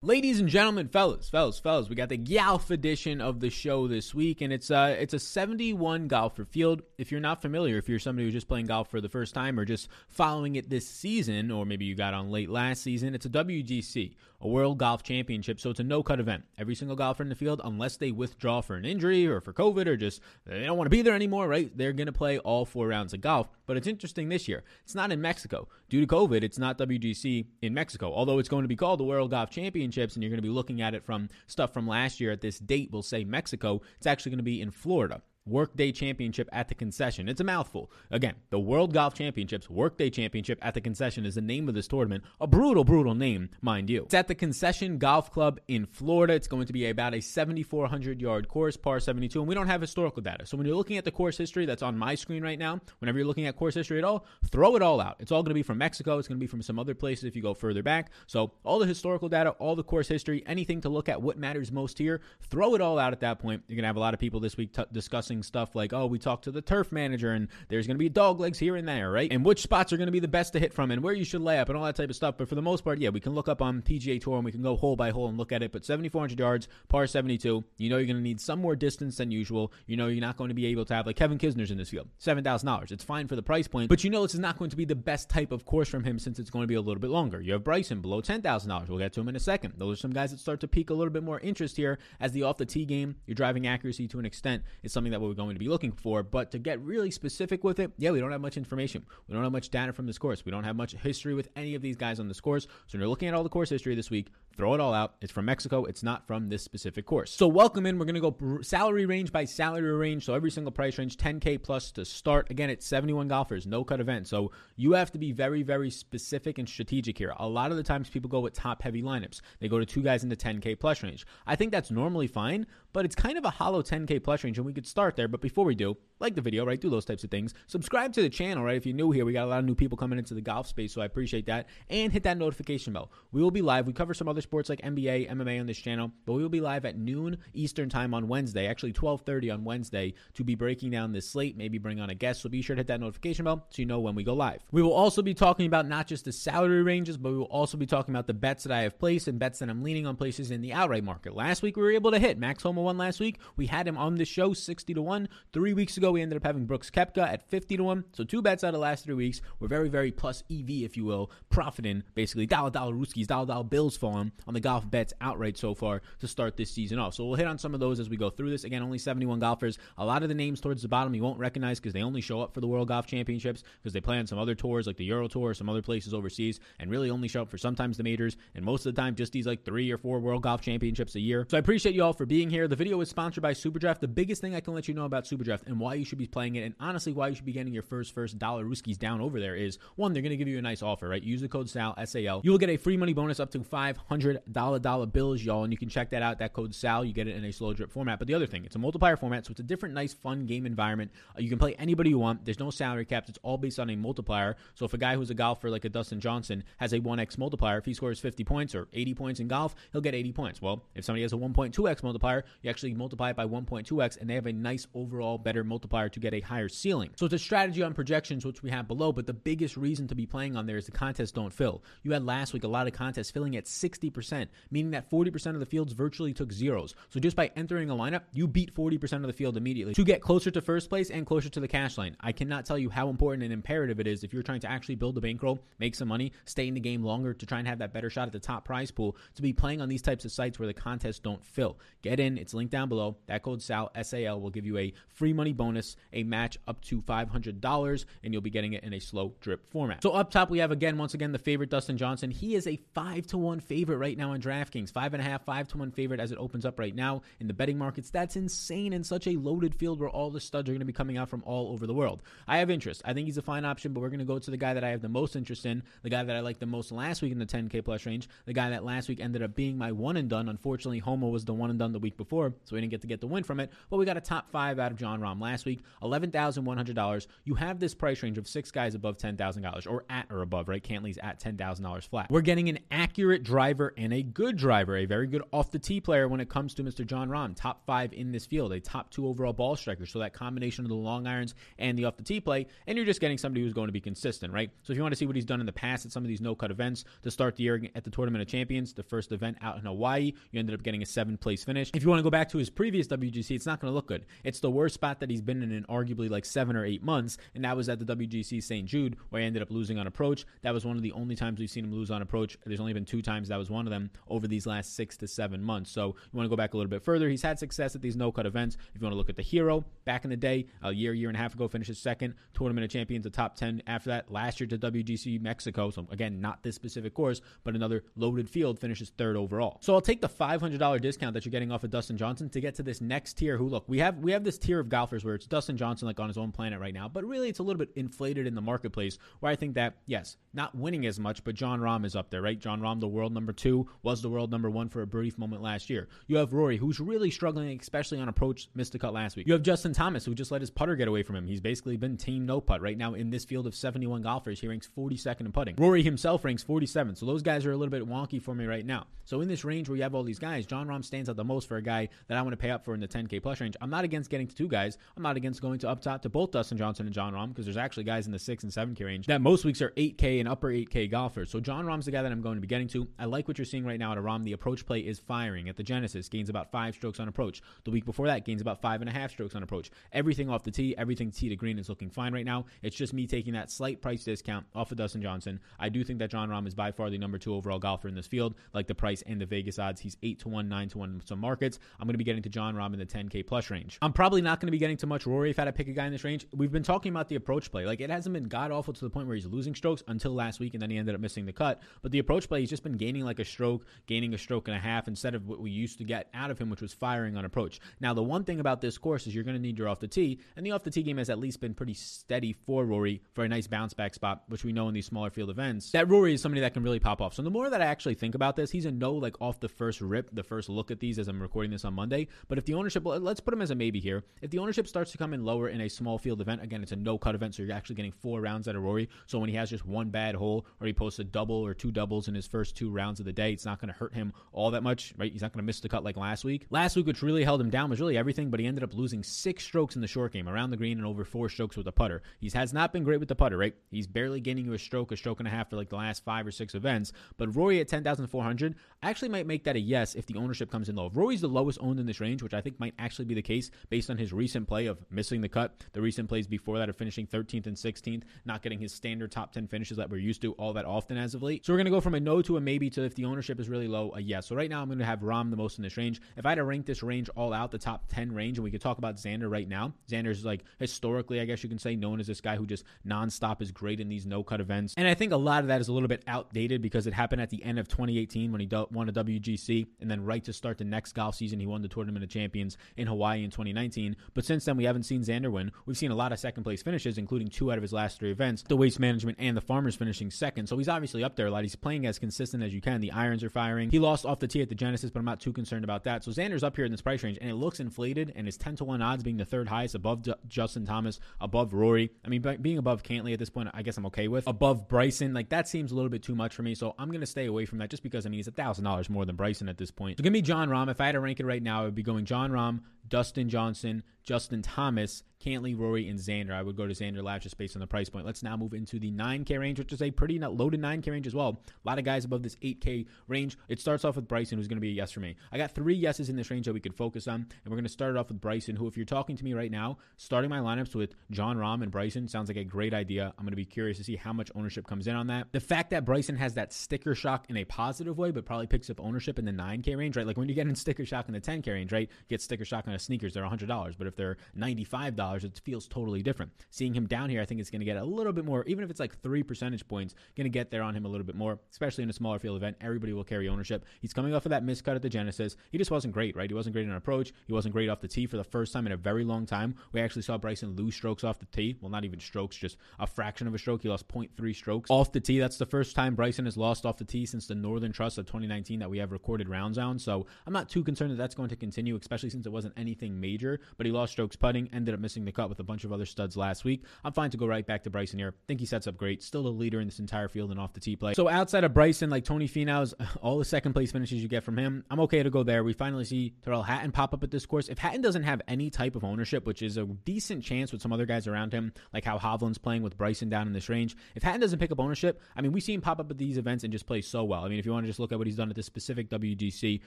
Ladies and gentlemen, fellas, fellas, fellas, we got the Golf edition of the show this week, and it's uh it's a 71 golfer field. If you're not familiar, if you're somebody who's just playing golf for the first time or just following it this season, or maybe you got on late last season, it's a WGC, a World Golf Championship, so it's a no-cut event. Every single golfer in the field, unless they withdraw for an injury or for COVID or just they don't want to be there anymore, right? They're gonna play all four rounds of golf. But it's interesting this year. It's not in Mexico due to COVID. It's not WGC in Mexico, although it's going to be called the World Golf championships and you're going to be looking at it from stuff from last year at this date, we'll say Mexico, it's actually going to be in Florida. Workday Championship at the concession. It's a mouthful. Again, the World Golf Championships Workday Championship at the concession is the name of this tournament. A brutal, brutal name, mind you. It's at the Concession Golf Club in Florida. It's going to be about a 7,400 yard course, par 72, and we don't have historical data. So when you're looking at the course history that's on my screen right now, whenever you're looking at course history at all, throw it all out. It's all going to be from Mexico. It's going to be from some other places if you go further back. So all the historical data, all the course history, anything to look at what matters most here, throw it all out at that point. You're going to have a lot of people this week t- discussing stuff like, oh, we talked to the turf manager and there's going to be dog legs here and there, right? And which spots are going to be the best to hit from and where you should lay up and all that type of stuff. But for the most part, yeah, we can look up on PGA Tour and we can go hole by hole and look at it. But 7,400 yards, par 72, you know you're going to need some more distance than usual. You know you're not going to be able to have like Kevin Kisner's in this field, $7,000. It's fine for the price point, but you know this is not going to be the best type of course from him since it's going to be a little bit longer. You have Bryson below $10,000. We'll get to him in a second. Those are some guys that start to peak a little bit more interest here as the off the tee game, your driving accuracy to an extent is something that we're going to be looking for. But to get really specific with it, yeah, we don't have much information. We don't have much data from this course. We don't have much history with any of these guys on this course. So when you're looking at all the course history this week, throw it all out. It's from Mexico. It's not from this specific course. So welcome in. We're going to go salary range by salary range. So every single price range, 10K plus to start. Again, it's 71 golfers, no cut event. So you have to be very, very specific and strategic here. A lot of the times people go with top heavy lineups. They go to two guys in the 10K plus range. I think that's normally fine, but it's kind of a hollow 10K plus range and we could start there. But before we do, like the video, right? Do those types of things. Subscribe to the channel, right? If you're new here, we got a lot of new people coming into the golf space, so I appreciate that. And hit that notification bell. We will be live. We cover some other sports like NBA, MMA on this channel, but we will be live at noon Eastern time on Wednesday, actually 12:30 on Wednesday, to be breaking down this slate, maybe bring on a guest. So be sure to hit that notification bell so you know when we go live. We will also be talking about not just the salary ranges, but we will also be talking about the bets that I have placed and bets that I'm leaning on places in the outright market. Last week we were able to hit Max Homa one last week. We had him on the show 60 to 1. 3 weeks ago we ended up having Brooks Koepka at 50 to 1. So two bets out of the last three weeks. We're very, very plus EV, if you will, profiting basically dollar dollar Ruskies, dollar dollar bills falling on the golf bets outright so far to start this season off. So we'll hit on some of those as we go through this. Again, only 71 golfers. A lot of the names towards the bottom you won't recognize because they only show up for the World Golf Championships because they play on some other tours like the Euro Tour, some other places overseas, and really only show up for sometimes the majors and most of the time just these like three or four World Golf Championships a year. So I appreciate you all for being here. The video is sponsored by Superdraft. The biggest thing I can let you know about Superdraft and why you should be playing it, and honestly why you should be getting your first first dollar Ruskies down over there is one, they're going to give you a nice offer, right? Use the code SAL, S-A-L. You will get a free money bonus up to 500 dollar dollar bills, y'all, and you can check that out. That code SAL, you get it in a slow drip format. But the other thing, it's a multiplier format, so it's a different, nice, fun game environment. Uh, you can play anybody you want. There's no salary caps. It's all based on a multiplier. So if a guy who's a golfer like a Dustin Johnson has a 1x multiplier, if he scores 50 points or 80 points in golf, he'll get 80 points. Well, if somebody has a 1.2x multiplier, you actually multiply it by 1.2x, and they have a nice overall better multiplier to get a higher ceiling. So it's a strategy on projections, which we have below, but the biggest reason to be playing on there is the contests don't fill. You had last week a lot of contests filling at 60%, meaning that 40% of the fields virtually took zeros. So just by entering a lineup, you beat 40% of the field immediately to get closer to first place and closer to the cash line. I cannot tell you how important and imperative it is if you're trying to actually build a bankroll, make some money, stay in the game longer to try and have that better shot at the top prize pool, to be playing on these types of sites where the contests don't fill. Get in, it's linked down below. That code SAL, S-A-L, will give you a free money bonus, a match up to $500, and you'll be getting it in a slow drip format. So up top, we have again, once again, the favorite Dustin Johnson. He is a five to one favorite right now in DraftKings, five and a half, five to one favorite as it opens up right now in the betting markets. That's insane in such a loaded field where all the studs are going to be coming out from all over the world. I have interest. I think he's a fine option, but we're going to go to the guy that I have the most interest in, the guy that I liked the most last week in the 10K plus range, the guy that last week ended up being my one and done. Unfortunately, Homa was the one and done the week before, so we didn't get to get the win from it. But we got a top five out of Jon Rahm last week. Week, $11,100. You have this price range of six guys above $10,000 or at or above, right? Cantlay's at $10,000 flat. We're getting an accurate driver and a good driver, a very good off the tee player when it comes to Mr. Jon Rahm, top five in this field, a top two overall ball striker. So that combination of the long irons and the off the tee play, and you're just getting somebody who's going to be consistent, right? So if you want to see what he's done in the past at some of these no cut events to start the year at the Tournament of Champions, the first event out in Hawaii, you ended up getting a seven place finish. If you want to go back to his previous WGC, it's not going to look good. It's the worst spot that he's been in in arguably like seven or eight months, and that was at the WGC St. Jude, where he ended up losing on approach. That was one of the only times we've seen him lose on approach. There's only been two times that was one of them over these last six to seven months. So you want to go back a little bit further. He's had success at these no cut events. If you want to look at the hero, back in the day, a year, year and a half ago, finishes second, Tournament of Champions, the top 10 after that. Last year to WGC Mexico. So again, not this specific course, but another loaded field finishes third overall. So I'll take the $500 discount that you're getting off of Dustin Johnson to get to this next tier. Who look, we have we have this tier of golfers where it's Dustin Johnson like on his own planet right now, but really it's a little bit inflated in the marketplace. Where I think that yes, not winning as much, but Jon Rahm is up there, right? Jon Rahm, the world number two, was the world number one for a brief moment last year. You have Rory, who's really struggling, especially on approach, missed the cut last week. You have Justin Thomas, who just let his putter get away from him. He's basically been team no putt right now in this field of 71 golfers. He ranks 42nd in putting. Rory himself ranks 47, so those guys are a little bit wonky for me right now. So in this range where you have all these guys, Jon Rahm stands out the most for a guy that I want to pay up for in the 10K plus range. I'm not against getting to two guys. I'm not against going to up top to both Dustin Johnson and Jon Rahm because there's actually guys in the 6 and 7K range that most weeks are 8K and upper 8K golfers. So Jon Rahm's the guy that I'm going to be getting to. I like what you're seeing right now at a Rahm. The approach play is firing. At the Genesis, gains about five strokes on approach. The week before that, gains about five and a half strokes on approach. Everything off the tee, everything tee to green is looking fine right now. It's just me taking that slight price discount off of Dustin Johnson. I do think that Jon Rahm is by far the number two overall golfer in this field, like the price and the Vegas odds. He's 8 to 1, 9 to 1 in some markets. I'm going to be getting to Jon Rahm in the 10K plus range. I'm probably not going to be getting to much Rory if I had to pick a guy in this range. We've been talking about the approach play. Like, it hasn't been god awful to the point where he's losing strokes until last week, and then he ended up missing the cut. But the approach play, he's just been gaining like a stroke, gaining a stroke and a half instead of what we used to get out of him, which was firing on approach. Now, the one thing about this course is you're going to need your off the tee, and the off the tee game has at least been pretty steady for Rory for a nice bounce back spot, which we know in these smaller field events. That Rory is somebody that can really pop off. So the more that I actually think about this, he's a no like off the first rip, the first look at these as I'm recording this on Monday. But if the ownership, let's put him as a maybe here. If the ownership starts to come in lower in a small field event, again, it's a no cut event, so you're actually getting four rounds out of Rory. So when he has just one bad hole or he posts a double or two doubles in his first two rounds of the day, it's not going to hurt him all that much, right? He's not going to miss the cut like last week. Last week, which really held him down, was really everything, but he ended up losing six strokes in the short game around the green and over four strokes with the putter. He has not been great with the putter, right? He's barely gaining you a stroke, a stroke and a half for like the last five or six events. But Rory at 10,400, I actually might make that a yes if the ownership comes in low. If Rory's the lowest owned in this range, which I think might actually be the case based on his recent play of missing the cut, the recent plays before that are finishing 13th and 16th, not getting his standard top 10 finishes that we're used to all that often as of late. So we're going to go from a no to a maybe to if the ownership is really low, a yes. So right now I'm going to have Rahm the most in this range. If I had to rank this range all out, the top 10 range, and we could talk about Xander right now, Xander's like historically, I guess you can say, known as this guy who just nonstop is great in these no cut events. And I think a lot of that is a little bit outdated because it happened at the end of 2018 when he won a WGC, and then right to start the next golf season, he won the Tournament of Champions in Hawaii in 2019. But since then, we haven't seen Xander win. We've seen a lot of second place finishes, including two out of his last three events, the Waste Management and the Farmers finishing second. So he's obviously up there a lot. He's playing as consistent as you can. The irons are firing. He lost off the tee at the Genesis, but I'm not too concerned about that. So Xander's up here in this price range, and it looks inflated, and his 10 to 1 odds being the third highest above D- Justin Thomas, above Rory. I mean, being above Cantlay at this point, I guess I'm okay with. Above Bryson, like that seems a little bit too much for me. So I'm going to stay away from that just because, I mean, he's $1,000 more than Bryson at this point. So give me Jon Rahm. If I had to rank it right now, it would be going Jon Rahm, Dustin Johnson, Justin Thomas, Cantlay, Rory, and Xander. I would go to Xander last just based on the price point. Let's now move into the 9K range, which is a pretty loaded 9K range as well. A lot of guys above this 8K range. It starts off with Bryson, who's going to be a yes for me. I got three yeses in this range that we could focus on, and we're going to start it off with Bryson, who, if you're talking to me right now, starting my lineups with Jon Rahm and Bryson sounds like a great idea. I'm going to be curious to see how much ownership comes in on that. The fact that Bryson has that sticker shock in a positive way, but probably picks up ownership in the 9K range, right? Like when you get in sticker shock in the 10K range, right? You get sticker shock on a sneakers, they're $100, but if they're $95, it feels totally different. Seeing him down here, I think it's going to get a little bit more, even if it's like three percentage points, going to get there on him a little bit more, especially in a smaller field event. Everybody will carry ownership. He's coming off of that miscut at the Genesis. He just wasn't great, right? He wasn't great on approach. He wasn't great off the tee for the first time in a very long time. We actually saw Bryson lose strokes off the tee. Well, not even strokes, just a fraction of a stroke. He lost 0.3 strokes off the tee. That's the first time Bryson has lost off the tee since the Northern Trust of 2019 that we have recorded rounds on. So I'm not too concerned that that's going to continue, especially since it wasn't anything major. But he lost strokes putting, ended up missing missing the cut with a bunch of other studs last week. I'm fine to go right back to Bryson here. Think he sets up great. Still the leader in this entire field and off the tee play. So outside of Bryson, like Tony Finau's, all the second place finishes you get from him, I'm okay to go there. We finally see Tyrrell Hatton pop up at this course. If Hatton doesn't have any type of ownership, which is a decent chance with some other guys around him, like how Hovland's playing with Bryson down in this range, if Hatton doesn't pick up ownership, I mean, we see him pop up at these events and just play so well. I mean, if you want to just look at what he's done at this specific WGC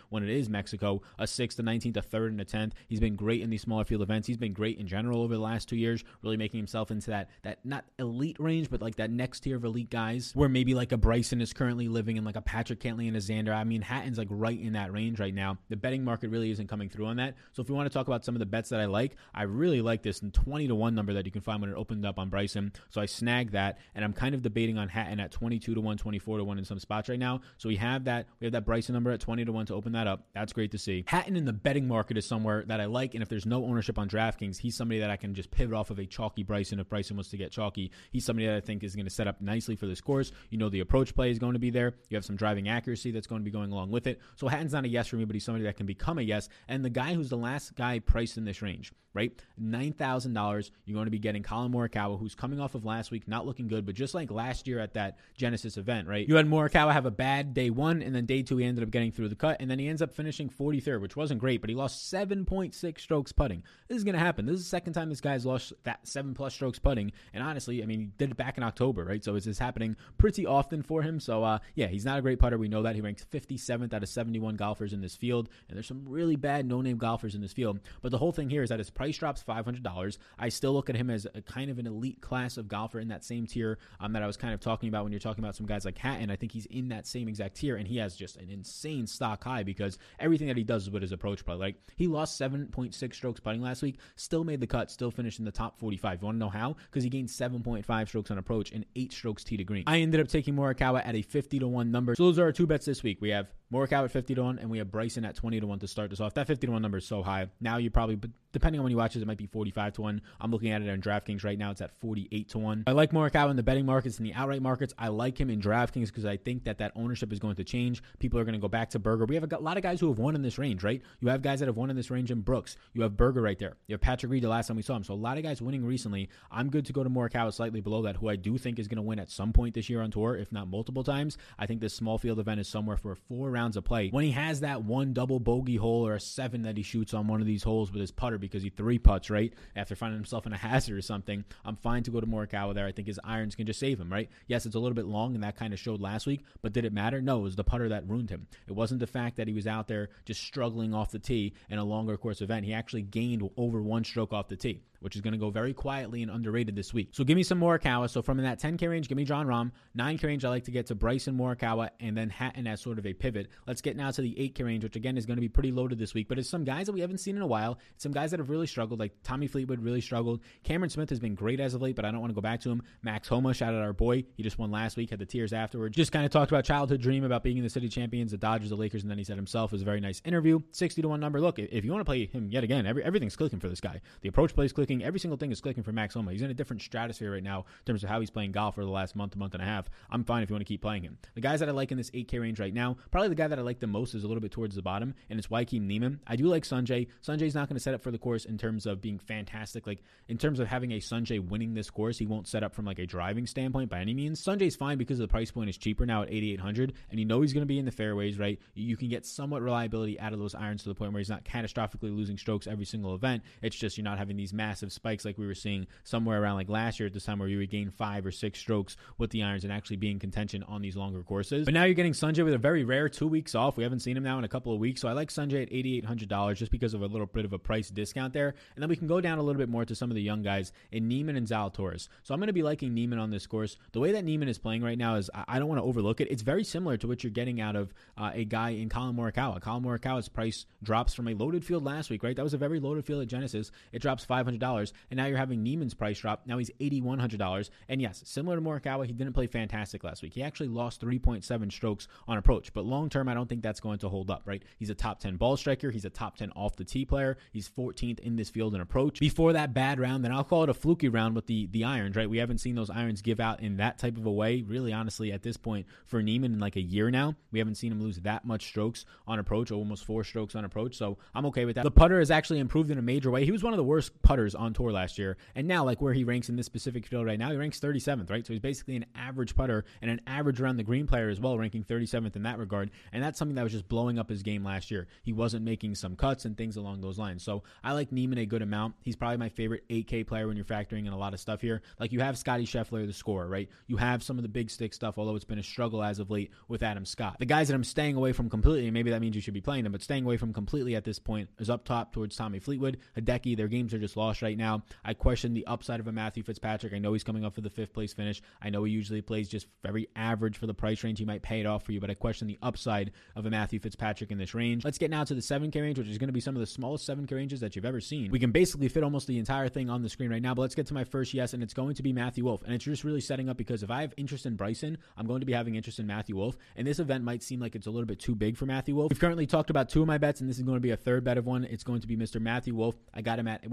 when it is Mexico, a sixth, a 19th, a third, and a 10th, he's been great in these smaller field events. He's been great in general over the last two years, really making himself into that that not elite range, but like that next tier of elite guys, where maybe like a Bryson is currently living in, like a Patrick Cantlay and a Xander. I mean, Hatton's like right in that range right now. The betting market really isn't coming through on that. So if we want to talk about some of the bets that I like, I really like this 20 to 1 number that you can find when it opened up on Bryson. So I snagged that, and I'm kind of debating on Hatton at 22 to 1, 24 to 1 in some spots right now. So we have that. We have that Bryson number at 20 to 1 to open that up. That's great to see. Hatton in the betting market is somewhere that I like, and if there's no ownership on DraftKings, he's somebody that I can just pivot off of a chalky Bryson if Bryson wants to get chalky. He's somebody that I think is going to set up nicely for this course. You know, the approach play is going to be there. You have some driving accuracy that's going to be going along with it. So Hatton's not a yes for me, but he's somebody that can become a yes. And the guy who's the last guy priced in this range, right? $9,000. You're going to be getting Collin Morikawa, who's coming off of last week, not looking good, but just like last year at that Genesis event, right? You had Morikawa have a bad day one, and then day two, he ended up getting through the cut, and then he ends up finishing 43rd, which wasn't great, but he lost 7.6 strokes putting. This is going to happen. This is the second time this guy's lost that seven plus strokes putting. And honestly, I mean, he did it back in October, right? So it's just happening pretty often for him. So, uh, yeah, he's not a great putter. We know that. He ranks 57th out of 71 golfers in this field, and there's some really bad no name golfers in this field. But the whole thing here is that his price drops $500. I still look at him as a kind of an elite class of golfer in that same tier um, that I was kind of talking about when you're talking about some guys like Hatton. I think he's in that same exact tier, and he has just an insane stock high because everything that he does is with his approach play. Like he lost 7.6 strokes putting last week, still made the cut, still finished in the top 45. You want to know how? Because he gained 7.5 strokes on approach and 8 strokes tee to green. I ended up taking Morikawa at a 50 to 1 number. So those are our two bets this week. We have Morikawa at 50 to 1, and we have Bryson at 20 to 1 to start this off. That 50 to 1 number is so high. Now you probably, depending on when you watch it, it might be 45 to 1. I'm looking at it on DraftKings right now. It's at 48 to 1. I like Morikawa in the betting markets and the outright markets. I like him in DraftKings because I think that that ownership is going to change. People are going to go back to Berger. We have a lot of guys who have won in this range, right? You have guys that have won in this range in Brooks. You have Berger right there. You have Patrick Reed the last time we saw him. So a lot of guys winning recently. I'm good to go to Morikawa slightly below that, who I do think is going to win at some point this year on tour, if not multiple times. I think this small field event is somewhere for a four rounds of play. When he has that one double bogey hole or a seven that he shoots on one of these holes with his putter because he three putts, right? After finding himself in a hazard or something, I'm fine to go to Morikawa there. I think his irons can just save him, right? Yes, it's a little bit long, and that kind of showed last week, but did it matter? No, it was the putter that ruined him. It wasn't the fact that he was out there just struggling off the tee in a longer course event. He actually gained over one stroke off the tee which is going to go very quietly and underrated this week. So give me some Morikawa. So from that 10K range, give me Jon Rahm. 9K range, I like to get to Bryson Morikawa and then Hatton as sort of a pivot. Let's get now to the 8K range, which again is going to be pretty loaded this week. But it's some guys that we haven't seen in a while. Some guys that have really struggled, like Tommy Fleetwood really struggled. Cameron Smith has been great as of late, but I don't want to go back to him. Max Homa, shout out our boy. He just won last week, had the tears afterwards. Just kind of talked about childhood dream about being in the city champions, the Dodgers, the Lakers, and then he said himself. It was a very nice interview. 60 to 1 number. Look, if you want to play him yet again, every, everything's clicking for this guy. The approach plays is clicking. Every single thing is clicking for Max Homa. He's in a different stratosphere right now in terms of how he's playing golf for the last month, month and a half. I'm fine if you want to keep playing him. The guys that I like in this 8K range right now, probably the guy that I like the most is a little bit towards the bottom, and it's Joaquin Niemann. I do like Sungjae. Sungjae's not going to set up for the course in terms of being fantastic. Like in terms of having a Sungjae winning this course, he won't set up from like a driving standpoint by any means. Sungjae's fine because the price point is cheaper now at 8,800, and you know he's going to be in the fairways, right? You can get somewhat reliability out of those irons to the point where he's not catastrophically losing strokes every single event. It's just you're not having these massive spikes like we were seeing somewhere around like last year at this time where you would gain five or six strokes with the irons and actually be in contention on these longer courses. But now you're getting Sungjae with a very rare two weeks off. We haven't seen him now in a couple of weeks. So I like Sungjae at $8,800 just because of a little bit of a price discount there. And then we can go down a little bit more to some of the young guys in Niemann and Zalatoris. So I'm going to be liking Niemann on this course. The way that Niemann is playing right now is I don't want to overlook it. It's very similar to what you're getting out of uh, a guy in Collin Morikawa. Collin Morikawa's price drops from a loaded field last week, right? That was a very loaded field at Genesis. It drops $500. And now you're having Niemann's price drop. Now he's $8,100. And yes, similar to Morikawa, he didn't play fantastic last week. He actually lost 3.7 strokes on approach. But long term, I don't think that's going to hold up, right? He's a top 10 ball striker. He's a top 10 off the tee player. He's 14th in this field in approach. Before that bad round, then I'll call it a fluky round with the, the irons, right? We haven't seen those irons give out in that type of a way, really, honestly, at this point for Niemann in like a year now. We haven't seen him lose that much strokes on approach, almost four strokes on approach. So I'm okay with that. The putter has actually improved in a major way. He was one of the worst putters on tour last year. And now, like where he ranks in this specific field right now, he ranks 37th, right? So he's basically an average putter and an average around the green player as well, ranking 37th in that regard. And that's something that was just blowing up his game last year. He wasn't making some cuts and things along those lines. So I like Niemann a good amount. He's probably my favorite 8K player when you're factoring in a lot of stuff here. Like you have Scotty Scheffler, the scorer, right? You have some of the big stick stuff, although it's been a struggle as of late with Adam Scott. The guys that I'm staying away from completely, maybe that means you should be playing them, but staying away from completely at this point is up top towards Tommy Fleetwood, Hideki. Their games are just lost right now. I question the upside of a Matthew Fitzpatrick. I know he's coming up for the fifth place finish. I know he usually plays just very average for the price range. He might pay it off for you, but I question the upside of a Matthew Fitzpatrick in this range. Let's get now to the 7K range, which is going to be some of the smallest 7K ranges that you've ever seen. We can basically fit almost the entire thing on the screen right now, but let's get to my first yes, and it's going to be Matthew Wolff. And it's just really setting up because if I have interest in Bryson, I'm going to be having interest in Matthew Wolff. And this event might seem like it's a little bit too big for Matthew Wolff. We've currently talked about two of my bets, and this is going to be a third bet of one. It's going to be Mr. Matthew Wolff. I got him at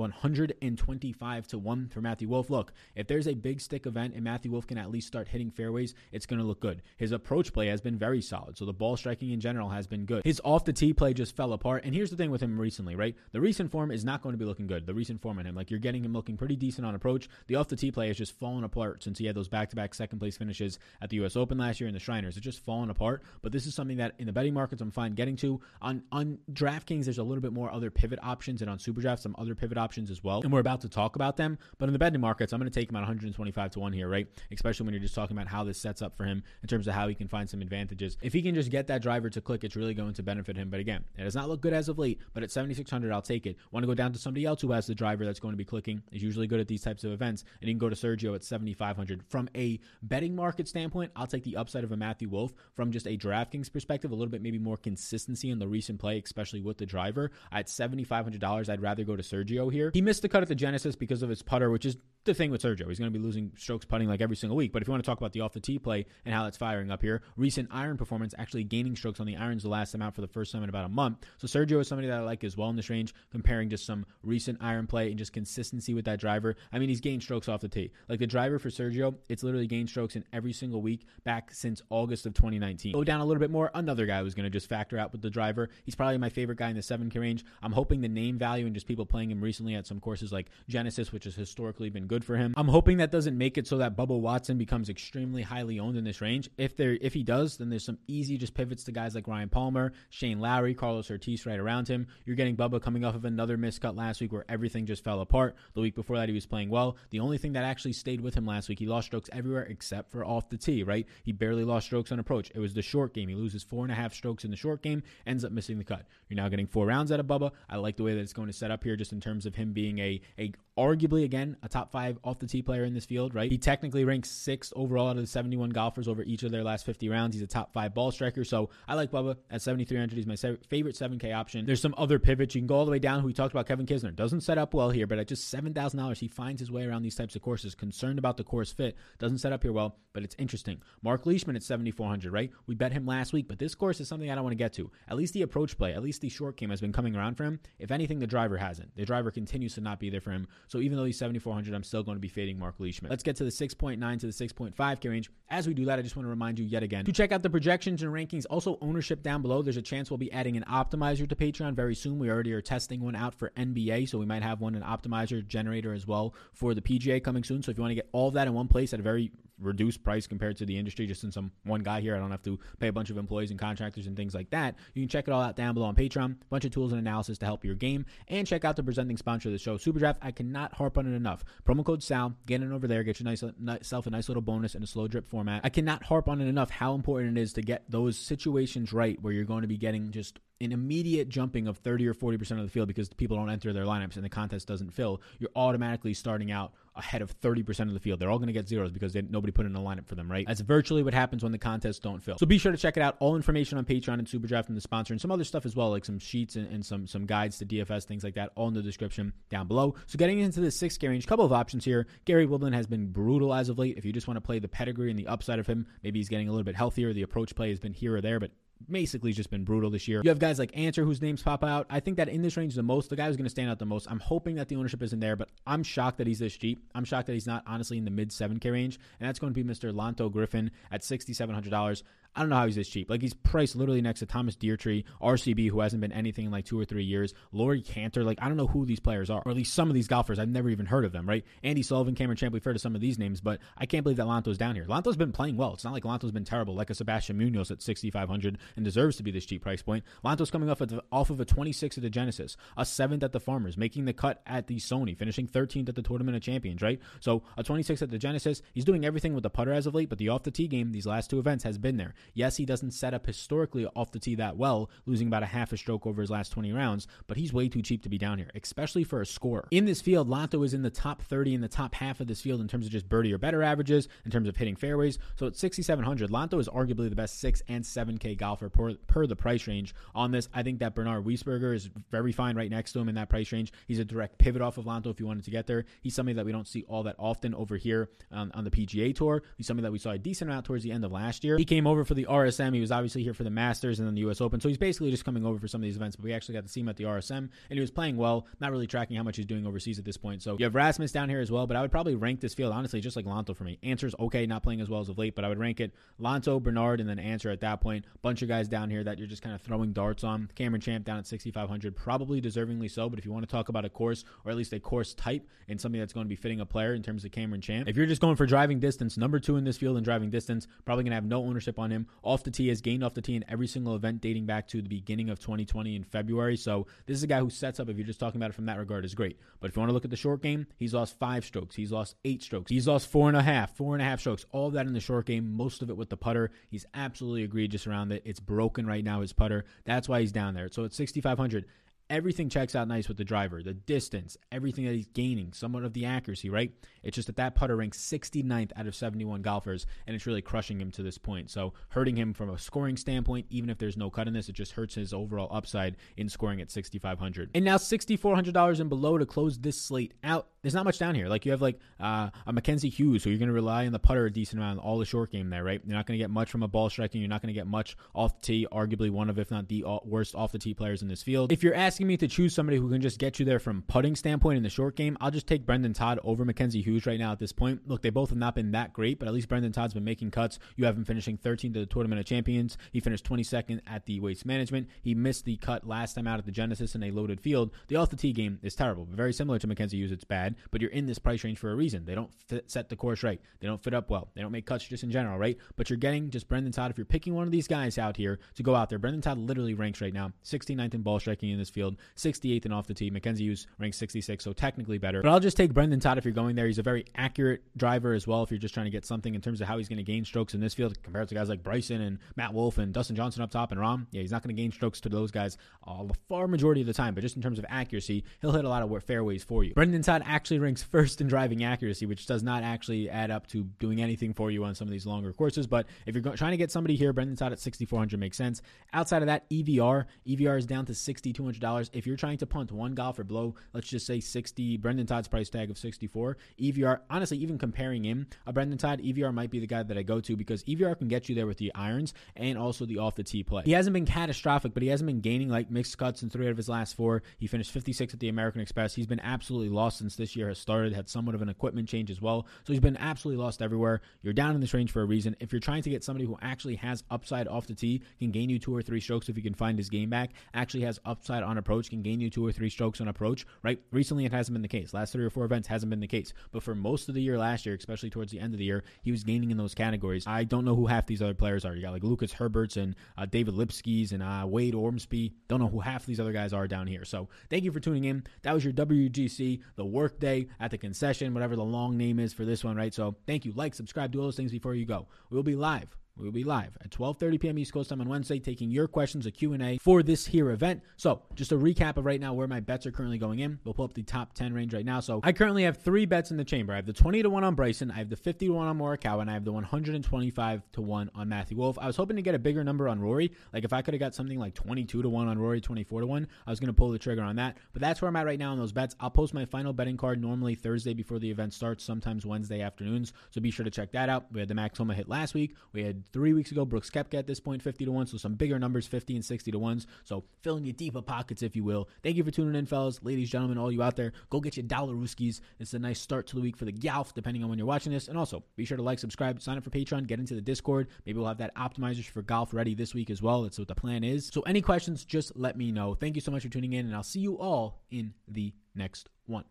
125 to 1 for Matthew Wolff. Look, if there's a big stick event and Matthew Wolff can at least start hitting fairways, it's going to look good. His approach play has been very solid, so the ball striking in general has been good. His off the tee play just fell apart. And here's the thing with him recently, right? The recent form is not going to be looking good. The recent form on him, like you're getting him looking pretty decent on approach. The off the tee play has just fallen apart since he had those back to back second place finishes at the U.S. Open last year and the Shriners. It's just fallen apart. But this is something that in the betting markets I'm fine getting to. On on DraftKings, there's a little bit more other pivot options, and on SuperDraft, some other pivot options as well. And we're about to talk about them. But in the betting markets, I'm going to take him at 125 to one here, right? Especially when you're just talking about how this sets up for him in terms of how he can find some advantages. If he can just get that driver to click, it's really going to benefit him. But again, it does not look good as of late. But at 7600, I'll take it. Want to go down to somebody else who has the driver that's going to be clicking? Is usually good at these types of events, and you can go to Sergio at 7500. From a betting market standpoint, I'll take the upside of a Matthew Wolff. From just a DraftKings perspective, a little bit maybe more consistency in the recent play, especially with the driver. At $7,500, I'd rather go to Sergio here. He missed the at the Genesis because of his putter, which is the thing with Sergio. He's going to be losing strokes putting like every single week. But if you want to talk about the off the tee play and how that's firing up here, recent iron performance actually gaining strokes on the irons the last time out for the first time in about a month. So Sergio is somebody that I like as well in this range, comparing just some recent iron play and just consistency with that driver. I mean, he's gained strokes off the tee. Like the driver for Sergio, it's literally gained strokes in every single week back since August of 2019. Go down a little bit more, another guy who's going to just factor out with the driver. He's probably my favorite guy in the 7K range. I'm hoping the name value and just people playing him recently at some courses like Genesis, which has historically been good for him. I'm hoping that doesn't make it so that Bubba Watson becomes extremely highly owned in this range. If there, if he does, then there's some easy just pivots to guys like Ryan Palmer, Shane Lowry, Carlos Ortiz right around him. You're getting Bubba coming off of another miscut last week where everything just fell apart. The week before that, he was playing well. The only thing that actually stayed with him last week, he lost strokes everywhere except for off the tee, right? He barely lost strokes on approach. It was the short game. He loses four and a half strokes in the short game, ends up missing the cut. You're now getting four rounds out of Bubba. I like the way that it's going to set up here just in terms of him being a, a arguably, again, a top five off the tee player in this field, right? He technically ranks sixth overall out of the 71 golfers over each of their last 50 rounds. He's a top five ball striker. So I like Bubba at 7,300. He's my favorite 7K option. There's some other pivots. You can go all the way down. Who we talked about Kevin Kisner. Doesn't set up well here, but at just $7,000, he finds his way around these types of courses. Concerned about the course fit. Doesn't set up here well, but it's interesting. Mark Leishman at 7,400, right? We bet him last week, but this course is something I don't want to get to. At least the approach play, at least the short game has been coming around for him. If anything, the driver hasn't. The driver continues to not be there for him. So even though he's 7,400, I'm still going to be fading Mark Leishman. Let's get to the 6.9 to the 6.5K range. As we do that, I just want to remind you yet again to check out the projections and rankings. Also, ownership down below. There's a chance we'll be adding an optimizer to Patreon very soon. We already are testing one out for NBA, so we might have one an optimizer generator as well for the PGA coming soon. So if you want to get all of that in one place at a very reduced price compared to the industry, just since I'm one guy here, I don't have to pay a bunch of employees and contractors and things like that. You can check it all out down below on Patreon. A bunch of tools and analysis to help your game. And check out the presenting sponsor of the show, Superdraft. I cannot harp on it enough. Promo code SAL. Get in over there. Get yourself a nice little bonus in a slow drip format. I cannot harp on it enough how important it is to get those situations right where you're going to be getting just an immediate jumping of 30 or 40% of the field because people don't enter their lineups and the contest doesn't fill, you're automatically starting out ahead of 30% of the field. They're all going to get zeros because they, nobody put in a lineup for them, right? That's virtually what happens when the contests don't fill. So be sure to check it out. All information on Patreon and Superdraft and the sponsor and some other stuff as well, like some sheets and, and some some guides to DFS, things like that, all in the description down below. So getting into the 6K range, couple of options here. Gary Woodland has been brutal as of late. If you just want to play the pedigree and the upside of him, maybe he's getting a little bit healthier. The approach play has been here or there, but basically just been brutal this year. You have guys like Ancer whose names pop out. I think that in this range the most, the guy who's going to stand out the most. I'm hoping that the ownership isn't there, but I'm shocked that he's this cheap. I'm shocked that he's not honestly in the mid 7K range, and that's going to be Mr. Lanto Griffin at $6,700. I don't know how he's this cheap. Like he's priced literally next to Thomas Detry, RCB, who hasn't been anything in like two or three years. Laurie Canter. like I don't know who these players are, or at least some of these golfers. I've never even heard of them, right? Andy Sullivan, Cameron Champ, we've heard of some of these names, but I can't believe that Lanto's down here. Lanto's been playing well. It's not like Lanto's been terrible, like a Sebastian Munoz at 6,500 and deserves to be this cheap price point. Lanto's coming off of, off of a 26 at the Genesis, a seventh at the Farmers, making the cut at the Sony, finishing 13th at the Tournament of Champions, right? So a 26 at the Genesis. He's doing everything with the putter as of late, but the off the tee game, these last two events, has been there. Yes, he doesn't set up historically off the tee that well, losing about a half a stroke over his last 20 rounds, but he's way too cheap to be down here, especially for a scorer. In this field, Lanto is in the top 30 in the top half of this field in terms of just birdie or better averages, in terms of hitting fairways. So at 6,700, Lanto is arguably the best 6 and 7K golfer per, per the price range on this. I think that Bernard Wiesberger is very fine right next to him in that price range. He's a direct pivot off of Lanto if you wanted to get there. He's somebody that we don't see all that often over here on, on the PGA Tour. He's somebody that we saw a decent amount towards the end of last year. He came over for the RSM. He was obviously here for the Masters and then the US Open. So he's basically just coming over for some of these events, but we actually got to see him at the RSM and he was playing well, not really tracking how much he's doing overseas at this point. So you have Rasmus down here as well, but I would probably rank this field, honestly, just like Lanto for me. Ancer's okay, not playing as well as of late, but I would rank it Lanto, Bernard, and then Ancer at that point. Bunch of guys down here that you're just kind of throwing darts on. Cameron Champ down at 6,500, probably deservingly so, but if you want to talk about a course or at least a course type and something that's going to be fitting a player in terms of Cameron Champ, if you're just going for driving distance, number two in this field in driving distance, probably going to have no ownership on him. Off the tee has gained off the tee in every single event dating back to the beginning of 2020 in February. So this is a guy who sets up, if you're just talking about it from that regard, is great. But if you want to look at the short game, he's lost five strokes. He's lost eight strokes. He's lost four and a half, four and a half strokes. All that in the short game, most of it with the putter. He's absolutely egregious around it. It's broken right now, his putter. That's why he's down there. So it's 6,500, everything checks out nice with the driver, the distance, everything that he's gaining, somewhat of the accuracy, right? It's just that that putter ranks 69th out of 71 golfers, and it's really crushing him to this point. So hurting him from a scoring standpoint, even if there's no cut in this, it just hurts his overall upside in scoring at 6,500. And now $6,400 and below to close this slate out. There's not much down here. Like you have like uh, a Mackenzie Hughes, who you're going to rely on the putter a decent amount all the short game there, right? You're not going to get much from a ball striking. You're not going to get much off the tee. Arguably one of, if not the worst off the tee players in this field. If you're asking me to choose somebody who can just get you there from putting standpoint in the short game, I'll just take Brendon Todd over Mackenzie Hughes right now at this point. Look, they both have not been that great, but at least Brendon Todd's been making cuts. You have him finishing 13th to the Tournament of Champions. He finished 22nd at the Waste Management. He missed the cut last time out at the Genesis in a loaded field. The off the tee game is terrible, very similar to Mackenzie Hughes. It's bad, but you're in this price range for a reason. They don't fit, set the course right. They don't fit up well. They don't make cuts just in general, right? But you're getting just Brendon Todd. If you're picking one of these guys out here to go out there, Brendon Todd literally ranks right now 69th in ball striking in this field, 68th in off the tee. Mackenzie Hughes ranks 66, so technically better. But I'll just take Brendon Todd if you're going there. He's a very accurate driver as well. If you're just trying to get something in terms of how he's going to gain strokes in this field compared to guys like Bryson and Matt Wolff and Dustin Johnson up top and Rahm, yeah, he's not going to gain strokes to those guys uh, the far majority of the time. But just in terms of accuracy, he'll hit a lot of fairways for you. Brendon Todd actually ranks first in driving accuracy, which does not actually add up to doing anything for you on some of these longer courses. But if you're trying to get somebody here, Brendon Todd at 6,400 makes sense. Outside of that, EVR, EVR is down to $6,200. If you're trying to punt one golfer below, let's just say 60, Brendon Todd's price tag of 64, EVR, honestly, even comparing him, a Brendon Todd, EVR might be the guy that I go to because EVR can get you there with the irons and also the off the tee play. He hasn't been catastrophic, but he hasn't been gaining like mixed cuts in three out of his last four. He finished 56 at the American Express. He's been absolutely lost since this year has started, had somewhat of an equipment change as well. So he's been absolutely lost everywhere. You're down in this range for a reason. If you're trying to get somebody who actually has upside off the tee, can gain you two or three strokes if you can find his game back, actually has upside on approach, can gain you two or three strokes on approach, right? Recently it hasn't been the case. Last three or four events hasn't been the case. But for most of the year last year, especially towards the end of the year, he was gaining in those categories. I don't know who half these other players are. You got like Lucas Herberts and uh, David Lipsky's and uh, Wade Ormsby. Don't know who half these other guys are down here. So thank you for tuning in. That was your WGC, the workday at the concession, whatever the long name is for this one, right? So thank you. Like, subscribe, do all those things before you go. We'll be live we will be live at 12:30 p.m. East Coast time on Wednesday, taking your questions, a Q&A for this here event. So, just a recap of right now where my bets are currently going in. We'll pull up the top 10 range right now. So, I currently have three bets in the chamber. I have the 20 to one on Bryson, I have the 50 to one on Morikawa, and I have the 125 to one on Matthew Wolff. I was hoping to get a bigger number on Rory. Like if I could have got something like 22 to one on Rory, 24 to one, I was going to pull the trigger on that. But that's where I'm at right now on those bets. I'll post my final betting card normally Thursday before the event starts, sometimes Wednesday afternoons. So be sure to check that out. We had the Max Homa hit last week. We had three weeks ago. Brooks Koepka at this point, 50 to 1. So some bigger numbers, 50 and 60 to 1s. So filling your deeper pockets, if you will. Thank you for tuning in, fellas, ladies, gentlemen, all you out there. Go get your dollar rooskies. It's a nice start to the week for the Golf, depending on when you're watching this. And also, be sure to like, subscribe, sign up for Patreon, get into the Discord. Maybe we'll have that optimizers for golf ready this week as well. That's what the plan is. So any questions, just let me know. Thank you so much for tuning in, and I'll see you all in the next one.